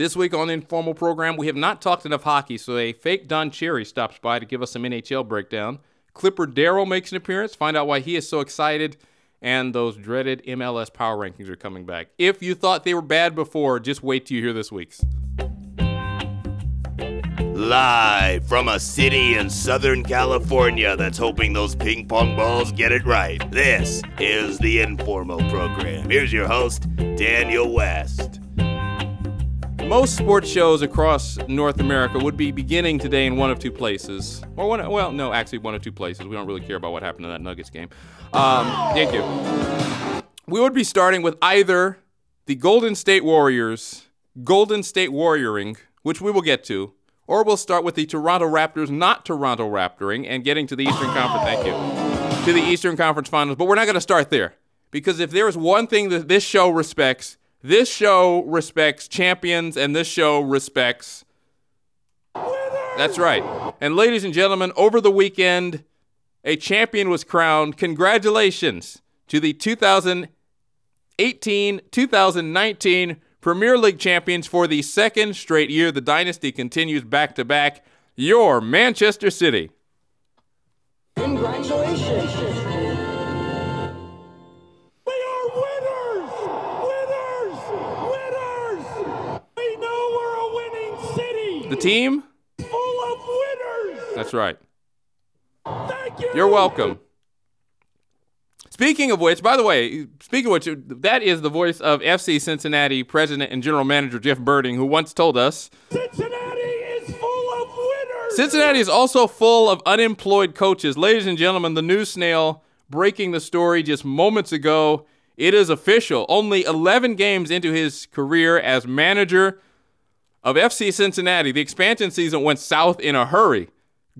This week on the informal program, we have not talked enough hockey, so a fake Don Cherry stops by to give us some NHL breakdown. Clipper Darrell makes an appearance, find out why he is so excited, and those dreaded MLS power rankings are coming back. If you thought they were bad before, just wait till you hear this week's. Live from a city in Southern California that's hoping those ping pong balls get it right. This is the Informal Program. Here's your host, Daniel West. Most sports shows across North America would be beginning today in one of two places. Or one, well, no, actually one of two places. We don't really care about what happened in that Nuggets game. Um, thank you. We would be starting with either the Golden State Warriors, Golden State Warrioring, which we will get to, or we'll start with the Toronto Raptors, not Toronto Raptoring, and getting to the Eastern Conference. Thank you. To the Eastern Conference Finals. But we're not going to start there. Because if there is one thing that this show respects, this show respects champions, and this show respects. That's right. And ladies and gentlemen, over the weekend, a champion was crowned. Congratulations to the 2018 2019 Premier League champions for the second straight year. The dynasty continues back to back. Your Manchester City. Congratulations. The team? Full of winners! That's right. Thank you! You're welcome. Speaking of which, by the way, speaking of which, that is the voice of FC Cincinnati president and general manager Jeff Berding, who once told us Cincinnati is full of winners! Cincinnati is also full of unemployed coaches. Ladies and gentlemen, the news snail breaking the story just moments ago. It is official. Only 11 games into his career as manager of FC Cincinnati, the expansion season went south in a hurry.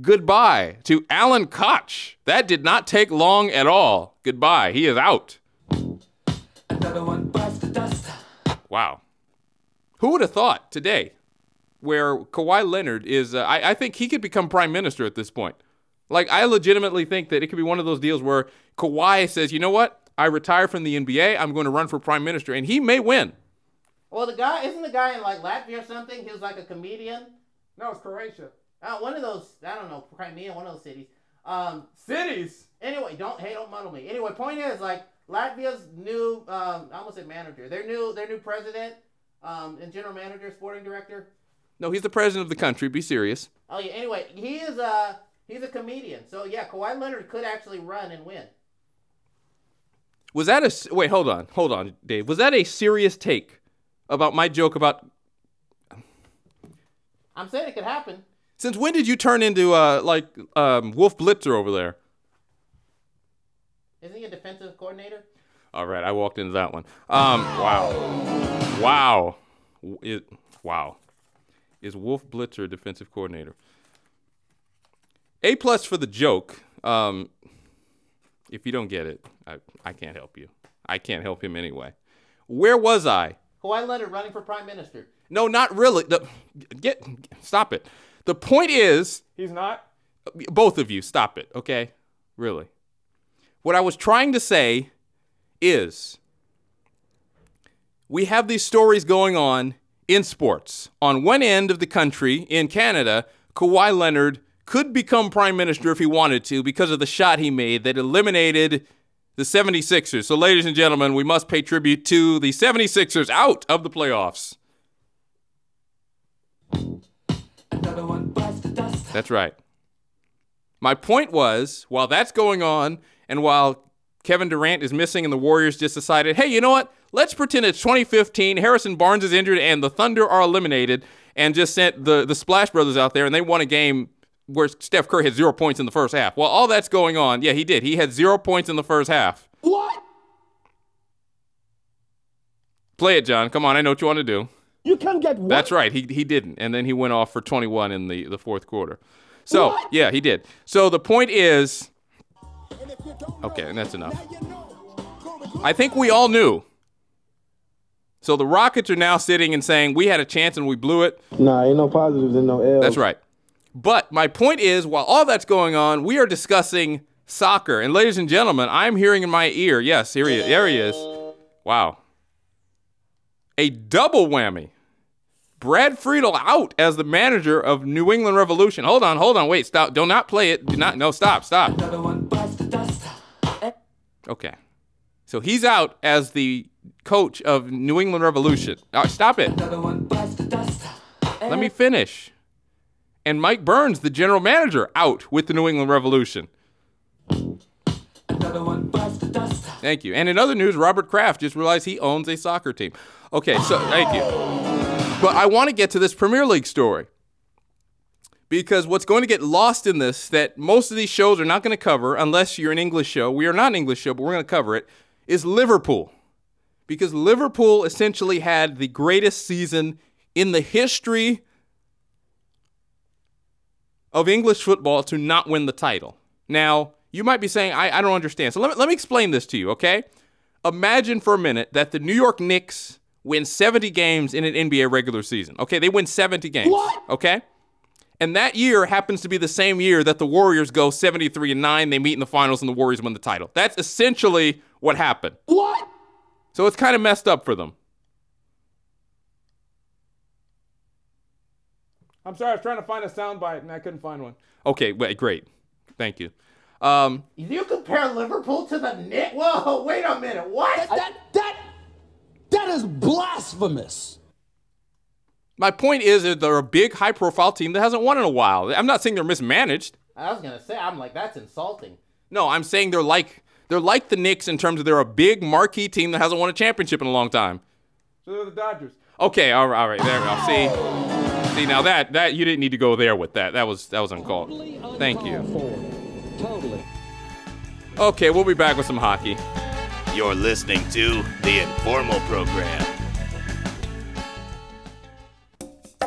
Goodbye to Alan Koch. That did not take long at all. Goodbye. He is out. Another one bites the dust. Wow. Who would have thought today where Kawhi Leonard is, uh, I, I think he could become prime minister at this point. Like, I legitimately think that it could be one of those deals where Kawhi says, you know what? I retire from the NBA. I'm going to run for prime minister, and he may win. Well, the guy isn't the guy in like Latvia or something. He was like a comedian. No, it's Croatia. Uh, one of those. I don't know. Crimea, one of those cities. Um. Cities. Anyway, don't hey, don't muddle me. Anyway, point is like Latvia's new. Um. I almost said manager. Their new. Their new president. Um. And general manager, sporting director. No, he's the president of the country. Be serious. Oh yeah. Anyway, he is a he's a comedian. So yeah, Kawhi Leonard could actually run and win. Was that a wait? Hold on, hold on, Dave. Was that a serious take about my joke about? I'm saying it could happen. Since when did you turn into uh like um Wolf Blitzer over there? Isn't he a defensive coordinator? All right, I walked into that one. Um, wow, wow, it, wow. Is Wolf Blitzer a defensive coordinator? A plus for the joke. Um, if you don't get it, I, I can't help you. I can't help him anyway. Where was I? Kawhi Leonard running for prime minister. No, not really. The, get stop it. The point is, he's not. Both of you, stop it. Okay, really. What I was trying to say is, we have these stories going on in sports. On one end of the country, in Canada, Kawhi Leonard could become prime minister if he wanted to because of the shot he made that eliminated the 76ers. So, ladies and gentlemen, we must pay tribute to the 76ers out of the playoffs. Another one bites the dust. That's right. My point was, while that's going on, and while Kevin Durant is missing and the Warriors just decided, hey, you know what? Let's pretend it's 2015, Harrison Barnes is injured, and the Thunder are eliminated, and just sent the, the Splash Brothers out there, and they won a game where Steph Curry had zero points in the first half. Well, all that's going on. Yeah, he did. He had zero points in the first half. What? Play it, John. Come on, I know what you want to do. You can get what? That's right. He he didn't, and then he went off for 21 in the the fourth quarter. So What? yeah, he did. So the point is, okay, and that's enough. I think we all knew. So the Rockets are now sitting and saying we had a chance and we blew it. Nah, ain't no positives and no L's. That's right. But my point is, while all that's going on, we are discussing soccer. And ladies and gentlemen, I'm hearing in my ear. Yes, here he is. There he is. Wow. A double whammy. Brad Friedel out as the manager of New England Revolution. Hold on, hold on, wait, stop. Do not play it. Do not. No, stop, stop. Okay. So he's out as the coach of New England Revolution. Right, stop it. Let me finish. And Mike Burns, the general manager, out with the New England Revolution. Another one bites the dust. Thank you. And in other news, Robert Kraft just realized he owns a soccer team. Okay, so thank you. But I want to get to this Premier League story. Because what's going to get lost in this that most of these shows are not going to cover unless you're an English show. We are not an English show, but we're going to cover it. Is Liverpool. Because Liverpool essentially had the greatest season in the history of English football to not win the title. Now, you might be saying, I, I don't understand. So let me, let me explain this to you, okay? Imagine for a minute that the New York Knicks win 70 games in an NBA regular season. Okay, they win 70 games. What? Okay? And that year happens to be the same year that the Warriors go 73 and 9. They meet in the finals and the Warriors win the title. That's essentially what happened. What? So it's kind of messed up for them. I'm sorry, I was trying to find a soundbite and I couldn't find one. Okay, wait, great. Thank you. Um, You compare Liverpool to the Knicks? Whoa, wait a minute. What? That that that, that is blasphemous. my point is that they're a big, high profile team that hasn't won in a while. I'm not saying they're mismanaged. I was gonna say, I'm like, that's insulting. No, I'm saying they're like they're like the Knicks in terms of they're a big marquee team that hasn't won a championship in a long time. So they're the Dodgers. Okay, all right, all right there we go. See, see now that that you didn't need to go there with that. That was that was uncalled. Thank you. Totally. Okay, we'll be back with some hockey. You're listening to the Informal Program.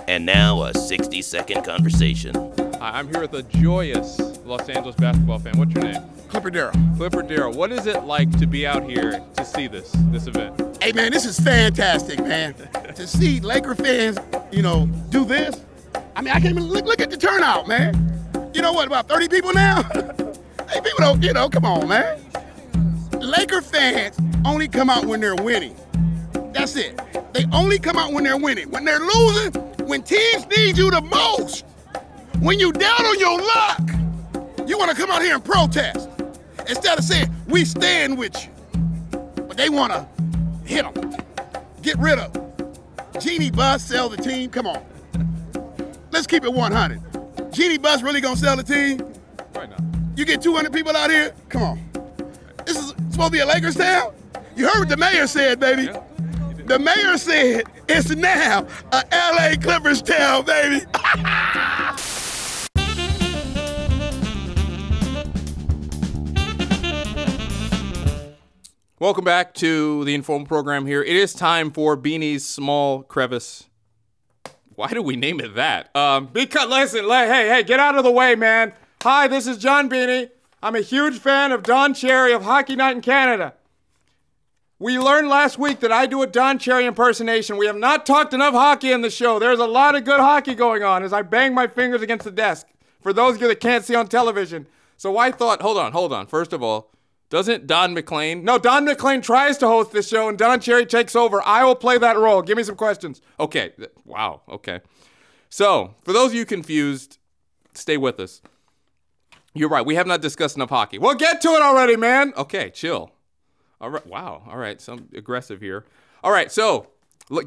And now a 60 second conversation. Hi, I'm here with a joyous Los Angeles basketball fan. What's your name? Clipper Darrell. Clifford Darrell. What is it like to be out here to see this this event? Hey man, this is fantastic, man. to see Laker fans, you know, do this. I mean, I can't even look look at the turnout, man. You know what? About 30 people now. hey, people don't, you know, come on, man. Laker fans only come out when they're winning. That's it. They only come out when they're winning. When they're losing, when teams need you the most, when you down on your luck, you want to come out here and protest instead of saying we stand with you. But they want to hit them, get rid of them. Jeanie Buss sell the team. Come on, let's keep it 100. Jeanie Buss really gonna sell the team? Right now. You get 200 people out here? Come on. This is supposed to be a Lakers town? You heard what the mayor said, baby. Yeah. The mayor said it's now a LA Clippers town, baby. Welcome back to the informal program here. It is time for Beanie's Small Crevice. Why do we name it that? Um, because listen, le- hey, hey, get out of the way, man. Hi, this is John Beanie. I'm a huge fan of Don Cherry of Hockey Night in Canada. We learned last week that I do a Don Cherry impersonation. We have not talked enough hockey in the show. There's a lot of good hockey going on as I bang my fingers against the desk. For those of you that can't see on television. So I thought, hold on, hold on. First of all, doesn't Don McLean? No, Don McLean tries to host this show and Don Cherry takes over. I will play that role. Give me some questions. Okay. Wow. Okay. So, for those of you confused, stay with us. You're right. We have not discussed enough hockey. Well, get to it already, man. Okay, chill. All right. Wow. All right. Some aggressive here. All right. So,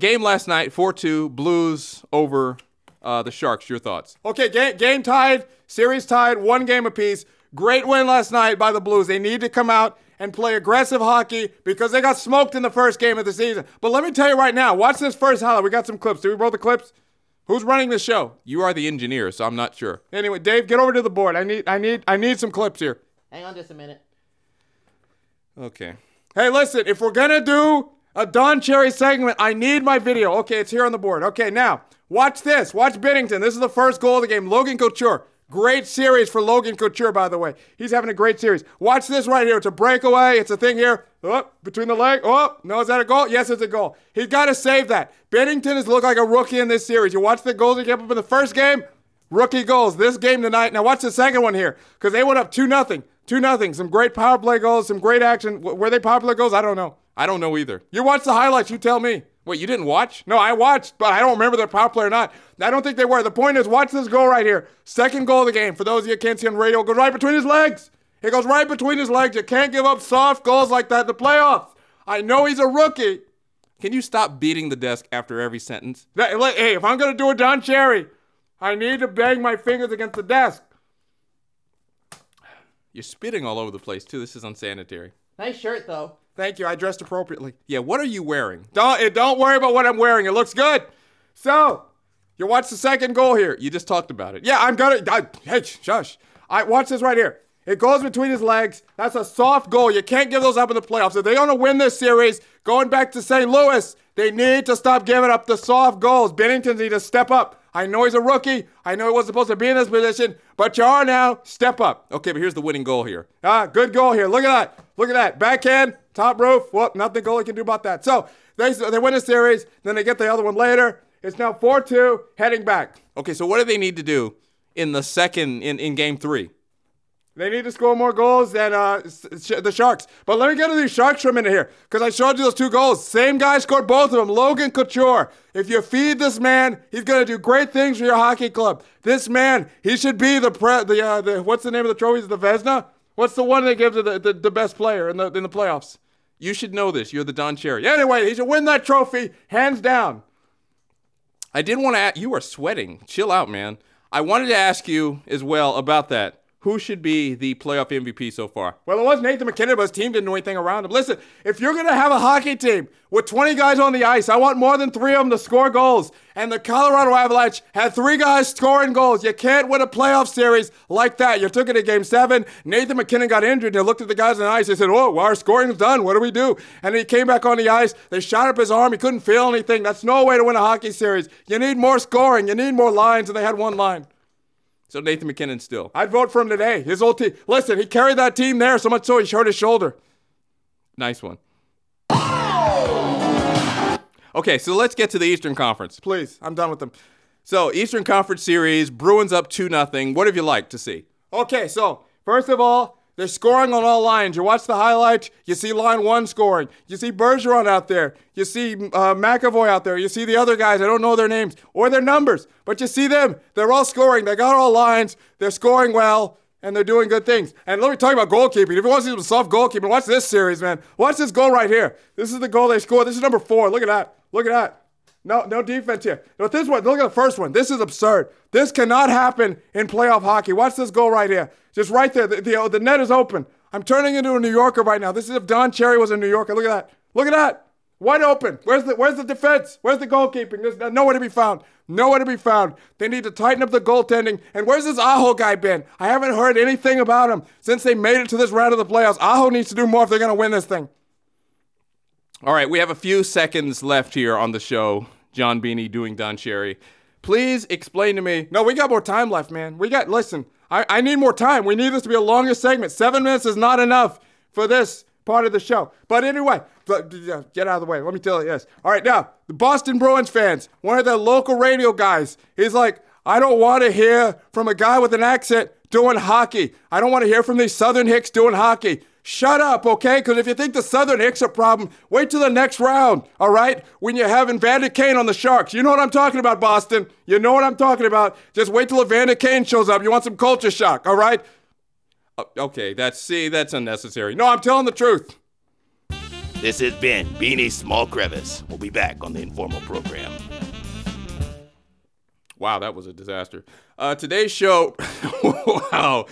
game last night 4 2, Blues over uh, the Sharks. Your thoughts? Okay. Game, game tied, series tied, one game apiece. Great win last night by the Blues. They need to come out and play aggressive hockey because they got smoked in the first game of the season. But let me tell you right now, watch this first highlight. We got some clips. Do we roll the clips? Who's running the show? You are the engineer, so I'm not sure. Anyway, Dave, get over to the board. I need I need I need some clips here. Hang on just a minute. Okay. Hey, listen, if we're gonna do a Don Cherry segment, I need my video. Okay, it's here on the board. Okay, now, watch this. Watch Binnington. This is the first goal of the game. Logan Couture. Great series for Logan Couture, by the way. He's having a great series. Watch this right here. It's a breakaway. It's a thing here. Oh, between the leg. Oh, no, is that a goal? Yes, it's a goal. He's got to save that. Binnington has looked like a rookie in this series. You watch the goals he gave up in the first game. Rookie goals. This game tonight. Now watch the second one here, because they went up two nothing. Two nothing. Some great power play goals. Some great action. Were they play goals? I don't know. I don't know either. You watch the highlights. You tell me. Wait, you didn't watch? No, I watched, but I don't remember the power play or not. I don't think they were. The point is, watch this goal right here. Second goal of the game. For those of you who can't see on radio, goes right between his legs. It goes right between his legs. You can't give up soft goals like that in the playoffs. I know he's a rookie. Can you stop beating the desk after every sentence? Hey, hey, if I'm gonna do a Don Cherry, I need to bang my fingers against the desk. You're spitting all over the place too. This is unsanitary. Nice shirt though. Thank you. I dressed appropriately. Yeah, what are you wearing? Don't eh, don't worry about what I'm wearing. It looks good. So, you watch the second goal here. You just talked about it. Yeah, I'm gonna. I, hey, shush. I watch this right here. It goes between his legs. That's a soft goal. You can't give those up in the playoffs. If they're going to win this series, going back to St. Louis, they need to stop giving up the soft goals. Binnington needs to step up. I know he's a rookie. I know he wasn't supposed to be in this position, but you are now. Step up. Okay, but here's the winning goal here. Ah, good goal here. Look at that. Look at that. Backhand, top roof. Whoop, nothing goalie can do about that. So they, they win the series, then they get the other one later. It's now 4 2, heading back. Okay, so what do they need to do in the second, in, in game three? They need to score more goals than uh, sh- the Sharks. But let me get to these Sharks for a minute here, because I showed you those two goals. Same guy scored both of them. Logan Couture. If you feed this man, he's going to do great things for your hockey club. This man, he should be the pre- the uh, the what's the name of the trophies? The Vezina. What's the one they give to the, the, the best player in the in the playoffs? You should know this. You're the Don Cherry. Anyway, he should win that trophy hands down. I did want to. Ask, you are sweating. Chill out, man. I wanted to ask you as well about that. Who should be the playoff MVP so far? Well, it was Nathan MacKinnon, but his team didn't do anything around him. Listen, if you're going to have a hockey team with 20 guys on the ice, I want more than three of them to score goals. And the Colorado Avalanche had three guys scoring goals. You can't win a playoff series like that. You took it to game seven. Nathan MacKinnon got injured. They looked at the guys on the ice. They said, Oh, well, our scoring's done. What do we do? And he came back on the ice. They shot up his arm. He couldn't feel anything. That's no way to win a hockey series. You need more scoring. You need more lines. And they had one line. So Nathan MacKinnon still. I'd vote for him today. His old team. Listen, he carried that team there so much so he hurt his shoulder. Nice one. Okay, so let's get to the Eastern Conference. Please, I'm done with them. So, Eastern Conference series, Bruins up 2 nothing. What have you liked to see? Okay, so first of all, they're scoring on all lines. You watch the highlights, you see line one scoring. You see Bergeron out there. You see uh, McAvoy out there. You see the other guys. I don't know their names or their numbers, but you see them. They're all scoring. They got all lines. They're scoring well, and they're doing good things. And let me talk about goalkeeping. If you want to see some soft goalkeeping, watch this series, man. Watch this goal right here. This is the goal they scored. This is number four. Look at that. Look at that. No, no defense here. But this one, look at the first one. This is absurd. This cannot happen in playoff hockey. Watch this goal right here. Just right there. The, the, oh, the net is open. I'm turning into a New Yorker right now. This is if Don Cherry was a New Yorker. Look at that. Look at that. Wide open. Where's the Where's the defense? Where's the goalkeeping? There's nowhere to be found. Nowhere to be found. They need to tighten up the goaltending. And where's this Aho guy been? I haven't heard anything about him since they made it to this round of the playoffs. Aho needs to do more if they're going to win this thing. All right, we have a few seconds left here on the show. John Beanie doing Don Cherry. Please explain to me. No, we got more time left, man. We got, listen, I, I need more time. We need this to be a longer segment. Seven minutes is not enough for this part of the show. But anyway, get out of the way. Let me tell you this. All right, now, the Boston Bruins fans, one of the local radio guys, he's like, I don't want to hear from a guy with an accent doing hockey. I don't want to hear from these Southern Hicks doing hockey. Shut up, okay? Because if you think the Southern Hicks a problem, wait till the next round, all right? When you're having Vander Kane on the Sharks. You know what I'm talking about, Boston. You know what I'm talking about. Just wait till Vander Kane shows up. You want some culture shock, all right? Okay, that's, see, that's unnecessary. No, I'm telling the truth. This has been Beanie's Small Crevice. We'll be back on the informal program. Wow, that was a disaster. Uh, today's show, wow,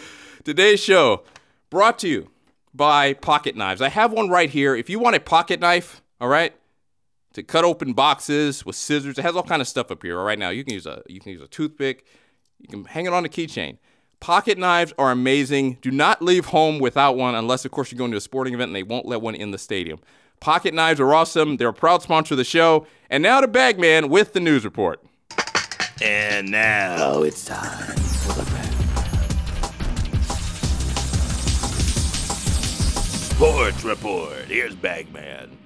today's show brought to you by pocket knives. I have one right here. If you want a pocket knife, all right, to cut open boxes with scissors, it has all kind of stuff up here. Right now, you can use a you can use a toothpick. You can hang it on a keychain. Pocket knives are amazing. Do not leave home without one unless, of course, you're going to a sporting event and they won't let one in the stadium. Pocket knives are awesome. They're a proud sponsor of the show. And now to Bagman with the news report. And now oh, it's time Sports Report. Here's Bagman.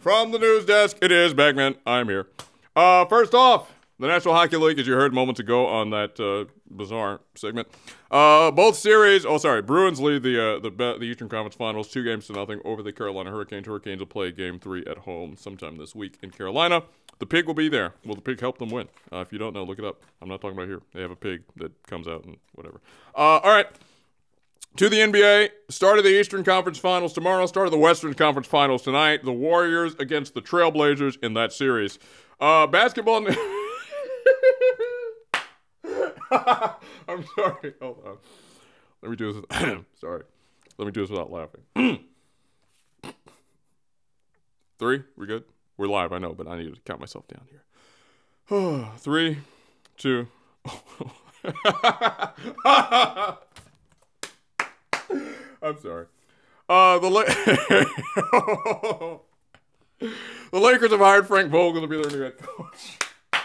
From the news desk, it is Bagman. I'm here. Uh, first off, The National Hockey League, as you heard moments ago on that uh, bizarre segment, uh, both series. Oh, sorry, Bruins lead the uh, the the Eastern Conference Finals two games to nothing over the Carolina Hurricanes. Hurricanes will play Game Three at home sometime this week in Carolina. The pig will be there. Will the pig help them win? Uh, if you don't know, look it up. I'm not talking about here. They have a pig that comes out and whatever. Uh, all right. To the NBA, start of the Eastern Conference Finals tomorrow, start of the Western Conference Finals tonight. The Warriors against the Trailblazers in that series. Uh, basketball. I'm sorry. Hold on. Let me do this. sorry. Let me do this without laughing. Three. We good? We're live, I know, but I need to count myself down here. Three, two. I'm sorry. Uh, the La- the Lakers have hired Frank Vogel to be their new head coach.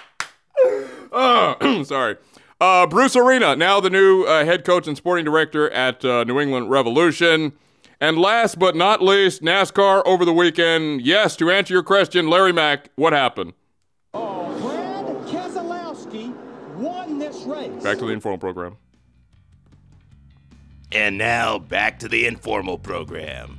Uh, sorry. Uh, Bruce Arena, now the new uh, head coach and sporting director at uh, New England Revolution. And last but not least, NASCAR over the weekend. Yes, to answer your question, Larry Mack, what happened? Oh Brad Keselowski won this race. Back to the informal program. And now back to the informal program.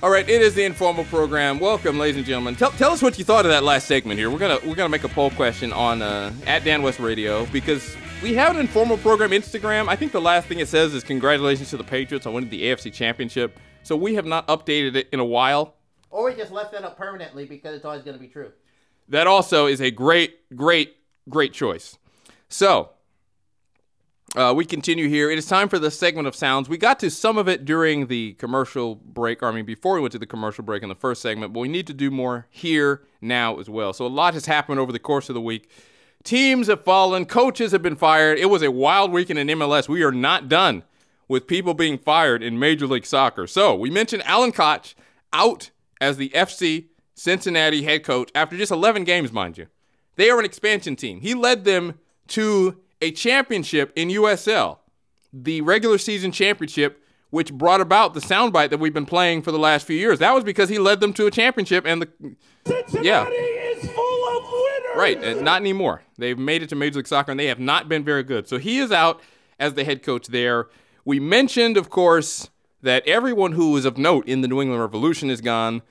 All right, it is the informal program. Welcome, ladies and gentlemen. Tell, tell us what you thought of that last segment here. We're gonna we're gonna make a poll question on uh, at Dan West Radio because we have an informal program Instagram. I think the last thing it says is congratulations to the Patriots on winning the AFC Championship. So we have not updated it in a while. Or we just left that up permanently because it's always going to be true. That also is a great, great, great choice. So, uh, we continue here. It is time for the segment of sounds. We got to some of it during the commercial break, or I mean, before we went to the commercial break in the first segment, but we need to do more here now as well. So, a lot has happened over the course of the week. Teams have fallen, coaches have been fired. It was a wild weekend in MLS. We are not done with people being fired in Major League Soccer. So, we mentioned Alan Koch out as the FC Cincinnati head coach after just 11 games, mind you. They are an expansion team. He led them to a championship in USL, the regular season championship, which brought about the soundbite that we've been playing for the last few years. That was because he led them to a championship, and the Cincinnati Yeah. is full of winners. Right, not anymore. They've made it to Major League Soccer and they have not been very good. So he is out as the head coach there. We mentioned, of course, that everyone who was of note in the New England Revolution is gone.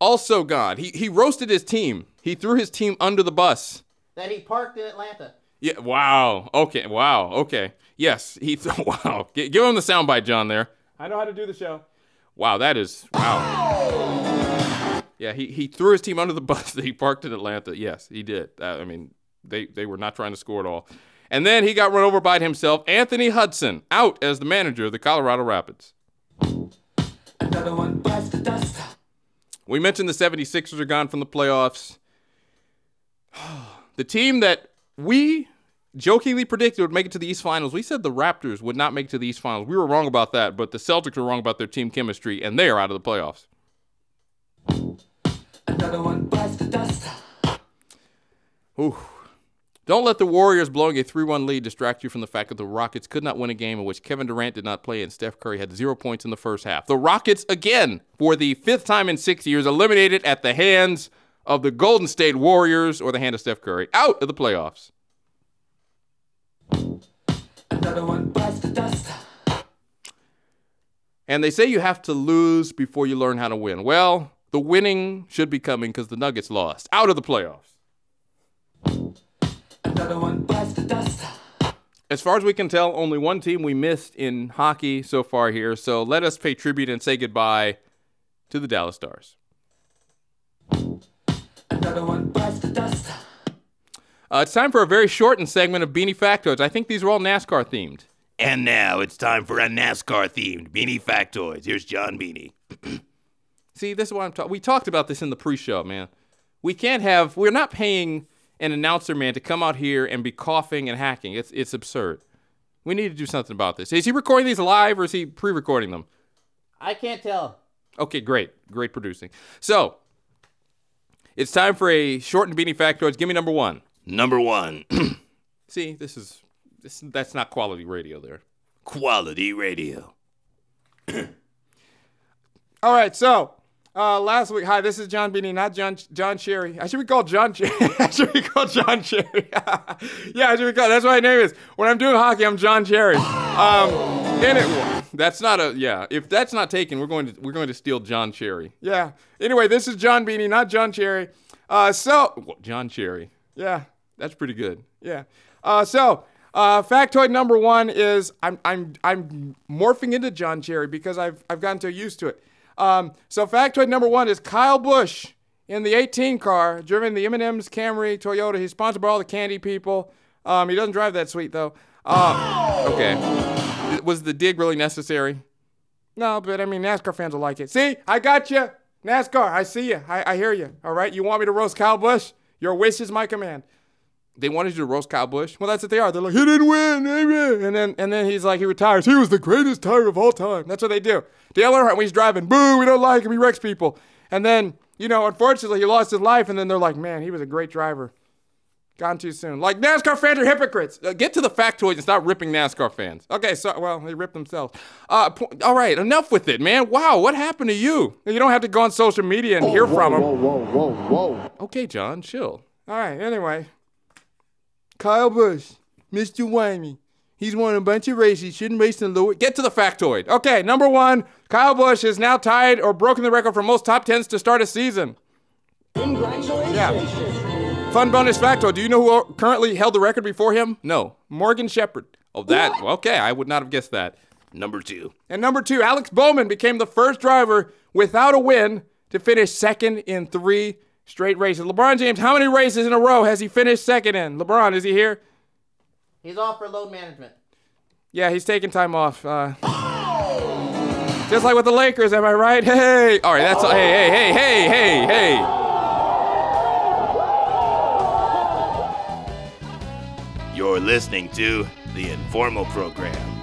Also gone. He he roasted his team. He threw his team under the bus. That he parked in Atlanta. Yeah. Wow. Okay. Wow. Okay. Yes. He. Wow. G- give him the soundbite, John. There. I know how to do the show. Wow. That is. Wow. Yeah. He he threw his team under the bus that he parked in Atlanta. Yes, he did. Uh, I mean, they they were not trying to score at all. And then he got run over by himself. Anthony Hudson out as the manager of the Colorado Rapids. Another one bites the dust. We mentioned the 76ers are gone from the playoffs. The team that we jokingly predicted would make it to the East Finals, we said the Raptors would not make it to the East Finals. We were wrong about that, but the Celtics were wrong about their team chemistry, and they are out of the playoffs. Another one bites the dust. Ooh. Don't let the Warriors blowing a 3 1 lead distract you from the fact that the Rockets could not win a game in which Kevin Durant did not play and Steph Curry had zero points in the first half. The Rockets, again, for the fifth time in six years, eliminated at the hands of the Golden State Warriors or the hand of Steph Curry, out of the playoffs. Another one bites the dust. And they say you have to lose before you learn how to win. Well, the winning should be coming because the Nuggets lost, out of the playoffs. Another one bites the dust. As far as we can tell, only one team we missed in hockey so far here. So let us pay tribute and say goodbye to the Dallas Stars. Another one bites the dust. Uh, it's time for a very shortened segment of Beanie Factoids. I think these are all NASCAR themed. And now it's time for a NASCAR themed Beanie Factoids. Here's John Beanie. See, this is what I'm talking. We talked about this in the pre-show, man. We can't have. We're not paying an announcer man to come out here and be coughing and hacking. It's it's absurd. We need to do something about this. Is he recording these live or is he pre-recording them? I can't tell. Okay, great. Great producing. So, it's time for a shortened Beanie Factoids. Give me number one. Number one, See, this is this that's not quality radio there. quality radio. All right, so Uh, last week, hi, this is John Beanie, not John John Cherry. I should be called John Cherry. I should be called John Cherry. yeah, I should be called. That's what my name is. When I'm doing hockey, I'm John Cherry. Um, that's not a yeah. If that's not taken, we're going to we're going to steal John Cherry. Yeah. Anyway, this is John Beanie, not John Cherry. Uh, so John Cherry. Yeah, that's pretty good. Yeah. Uh, so uh, factoid number one is I'm I'm I'm morphing into John Cherry because I've I've gotten so used to it. Um, so factoid number one is Kyle Busch in the 18 car, driven the M&M's Camry Toyota. He's sponsored by all the candy people. Um, he doesn't drive that sweet though. Uh, okay. Was the dig really necessary? No, but I mean NASCAR fans will like it. See, I got you. NASCAR, I see you. I, I hear you. All right, you want me to roast Kyle Busch? Your wish is my command. They wanted you to roast Kyle Busch. Well, that's what they are. They're like, he didn't win, amen. And then and then he's like, he retires. He was the greatest tire of all time. That's what they do. Dale Earnhardt, when he's driving, boo, we don't like him. He wrecks people. And then, you know, unfortunately, he lost his life. And then they're like, man, he was a great driver. Gone too soon. Like NASCAR fans are hypocrites. Uh, get to the factoids and stop ripping NASCAR fans. Okay, so well, they ripped themselves. Uh, po- all right, enough with it, man. Wow, what happened to you? You don't have to go on social media and hear from him. Whoa, whoa, whoa, whoa. Okay, John, chill. All right, anyway. Kyle Busch, Mr. Wimey. He's won a bunch of races. He Shouldn't race in Lewis. Get to the factoid. Okay, number one, Kyle Busch has now tied or broken the record for most top tens to start a season. Congratulations. Yeah. Fun bonus factoid. Do you know who currently held the record before him? No. Morgan Shepherd. Oh, that. Okay, I would not have guessed that. Number two. And number two, Alex Bowman became the first driver without a win to finish second in three straight races. LeBron James, how many races in a row has he finished second in? LeBron, is he here? He's off for load management. Yeah, he's taking time off. Uh, just like with the Lakers, am I right? Hey, all right, that's hey, hey, hey, hey, hey, hey. You're listening to the Informal Program.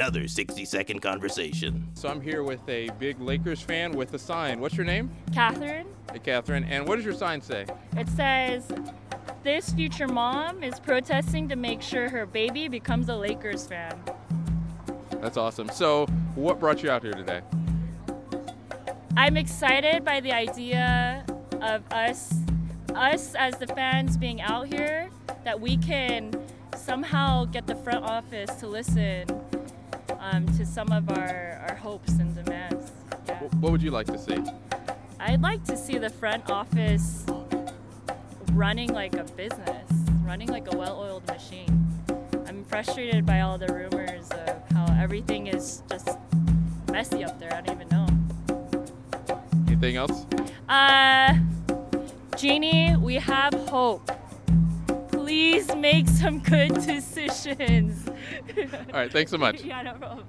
Another 60 second conversation. So I'm here with a big Lakers fan with a sign. What's your name? Catherine. Hey, Catherine. And what does your sign say? It says, This future mom is protesting to make sure her baby becomes a Lakers fan. That's awesome. So, what brought you out here today? I'm excited by the idea of us, us as the fans being out here, that we can somehow get the front office to listen um, to some of our, our hopes and demands. Yeah. What would you like to see? I'd like to see the front office running like a business, running like a well-oiled machine. I'm frustrated by all the rumors of how everything is just messy up there. I don't even know. Anything else? Uh, Jeanie, we have hope. Please make some good decisions. All right, thanks so much. yeah, no problem.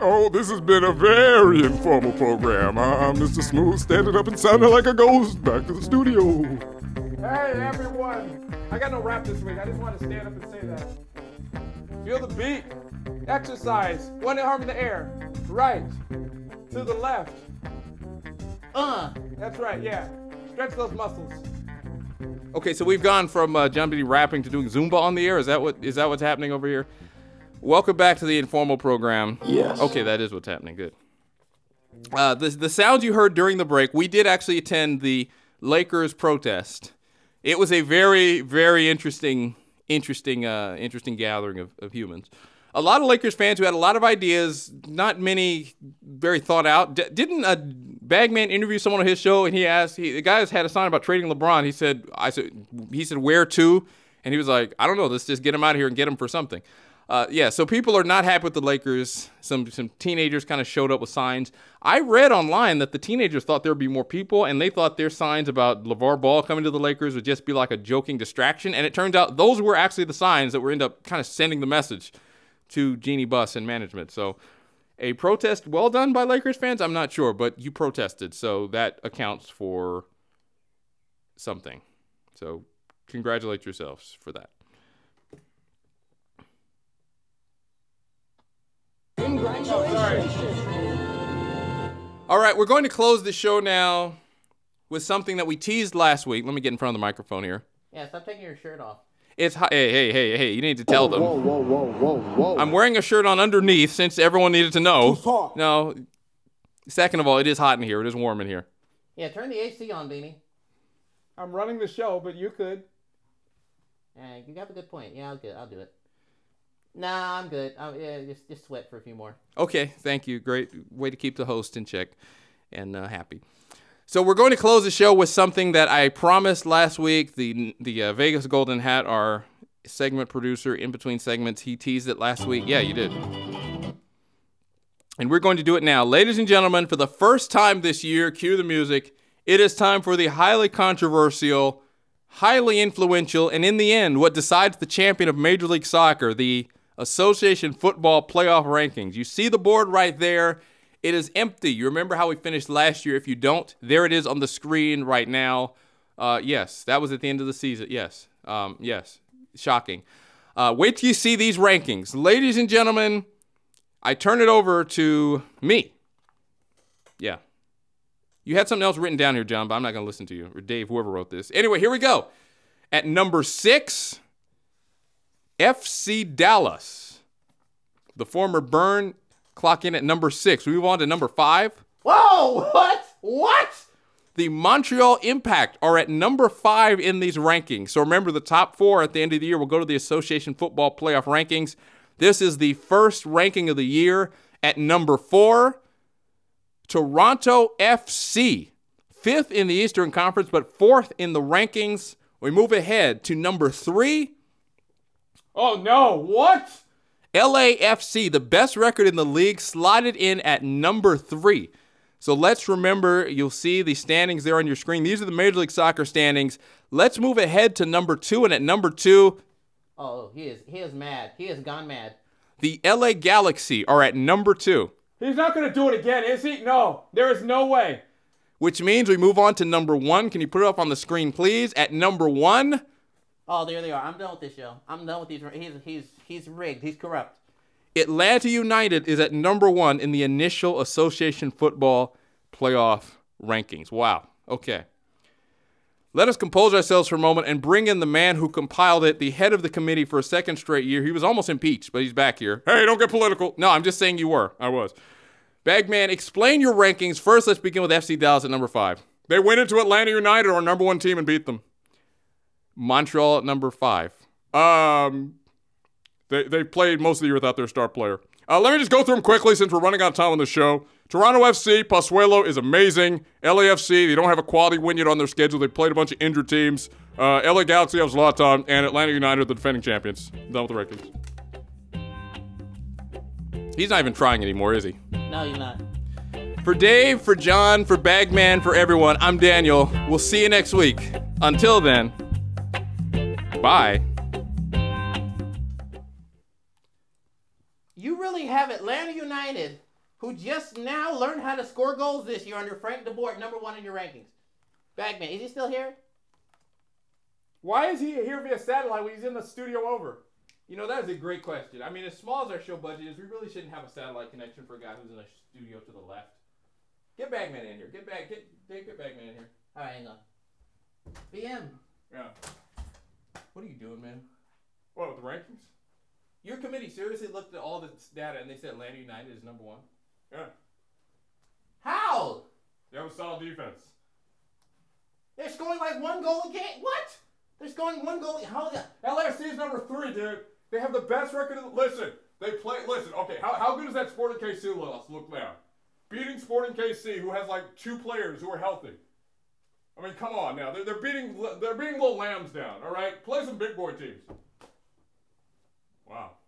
Oh, this has been a very informal program. I'm Mr. Smooth standing up and sounding like a ghost. Back to the studio. Hey, everyone. I got no rap this week. I just want to stand up and say that. Feel the beat. Exercise. One arm in the air. Right. To the left. Uh, That's right, yeah. Stretch those muscles. Okay, so we've gone from uh, John rapping to doing Zumba on the air. Is that what is that what's happening over here? Welcome back to the informal program. Yes. Okay, that is what's happening. Good. Uh, the the sounds you heard during the break, we did actually attend the Lakers protest. It was a very very interesting interesting uh, interesting gathering of, of humans. A lot of Lakers fans who had a lot of ideas, not many very thought out. D- didn't a Bagman interviewed someone on his show and he asked he, the guy had a sign about trading LeBron. He said I said he said where to, and he was like I don't know. Let's just get him out of here and get him for something. Uh, yeah, so people are not happy with the Lakers. Some some teenagers kind of showed up with signs. I read online that the teenagers thought there would be more people, and they thought their signs about LaVar Ball coming to the Lakers would just be like a joking distraction. And it turns out those were actually the signs that were end up kind of sending the message to Jeanie Buss and management. So a protest well done by Lakers fans, I'm not sure, but you protested, so that accounts for something. So congratulate yourselves for that. All right, we're going to close the show now with something that we teased last week. Let me get in front of the microphone here. Yeah, stop taking your shirt off. It's hot. Hey, hey, hey, hey! You need to tell them. Whoa, whoa, whoa, whoa, whoa. I'm wearing a shirt on underneath since everyone needed to know. Too hot. No. Second of all, it is hot in here. It is warm in here. Yeah, turn the AC on, Beanie. I'm running the show, but you could. Yeah, you got a good point. Yeah, I'll good. I'll do it. Nah, I'm good. i yeah, just just sweat for a few more. Okay, thank you. Great way to keep the host in check and uh, happy. So we're going to close the show with something that I promised last week. The the uh, Vegas Golden Hat, our segment producer, in between segments, he teased it last week. Yeah, you did. And we're going to do it now, ladies and gentlemen. For the first time this year, cue the music. It is time for the highly controversial, highly influential, and in the end, what decides the champion of Major League Soccer, the Association Football Playoff Rankings. You see the board right there. It is empty. You remember how we finished last year? If you don't, there it is on the screen right now. Uh, yes, that was at the end of the season. Yes, um, yes, shocking. Uh, wait till you see these rankings, ladies and gentlemen. I turn it over to me. Yeah, you had something else written down here, John, but I'm not going to listen to you or Dave, whoever wrote this. Anyway, here we go. At number six, FC Dallas. The former Burn clock in at number six. We move on to number five. Whoa! What? What? The Montreal Impact are at number five in these rankings. So remember, the top four at the end of the year will go to the Association Football Playoff Rankings. This is the first ranking of the year. At number four, Toronto FC, fifth in the Eastern Conference, but fourth in the rankings. We move ahead to number three, Oh no! What? LAFC, the best record in the league, slotted in at number three. So let's remember, you'll see the standings there on your screen. These are the Major League Soccer standings. Let's move ahead to number two. And at number two, Oh, he is he is mad. He has gone mad. the LA Galaxy are at number two, He's not gonna do it again, is he? No, there is no way. which means we move on to number one. Can you put it up on the screen, please? At number one, Oh, there they are. I'm done with this show. I'm done with these. He's he's he's rigged. He's corrupt. Atlanta United is at number one in the initial Association Football playoff rankings. Wow. Okay. Let us compose ourselves for a moment and bring in the man who compiled it, the head of the committee for a second straight year. He was almost impeached, but he's back here. Hey, don't get political. No, I'm just saying you were. I was. Bagman, explain your rankings. First, let's begin with FC Dallas at number five. They went into Atlanta United, our number one team, and beat them. Montreal at number five. Um, they, they played most of the year without their star player. Uh, let me just go through them quickly since we're running out of time on the show. Toronto FC, Pozuelo is amazing. LAFC, they don't have a quality win yet on their schedule. They played a bunch of injured teams. Uh, LA Galaxy has Zlatan, and Atlanta United, the defending champions. Done with the rankings. He's not even trying anymore, is he? No, you're not. For Dave, for John, for Bagman, for everyone, I'm Daniel. We'll see you next week. Until then, bye. Really have Atlanta United, who just now learned how to score goals this year under Frank DeBoer, number one in your rankings. Bagman, is he still here? Why is he here via satellite when he's in the studio over? You know, that is a great question. I mean, as small as our show budget is, we really shouldn't have a satellite connection for a guy who's in a studio to the left. Get Bagman in here. Get back. Get Dave. Get Bagman in here. All right, hang on. BM, Yeah. What are you doing, man? What with the rankings? Your committee seriously looked at all this data and they said Atlanta United is number one. Yeah, how? they have a solid defense. They're scoring like one goal a game. What? They're scoring one goal. How? the- LAFC is number three, dude. They have the best record. Of the, listen, they play. Listen, okay. How, how good is that Sporting KC loss look now? Beating Sporting KC, who has like two players who are healthy. I mean, come on now. They're, they're beating they're beating little lambs down. All right, play some big boy teams.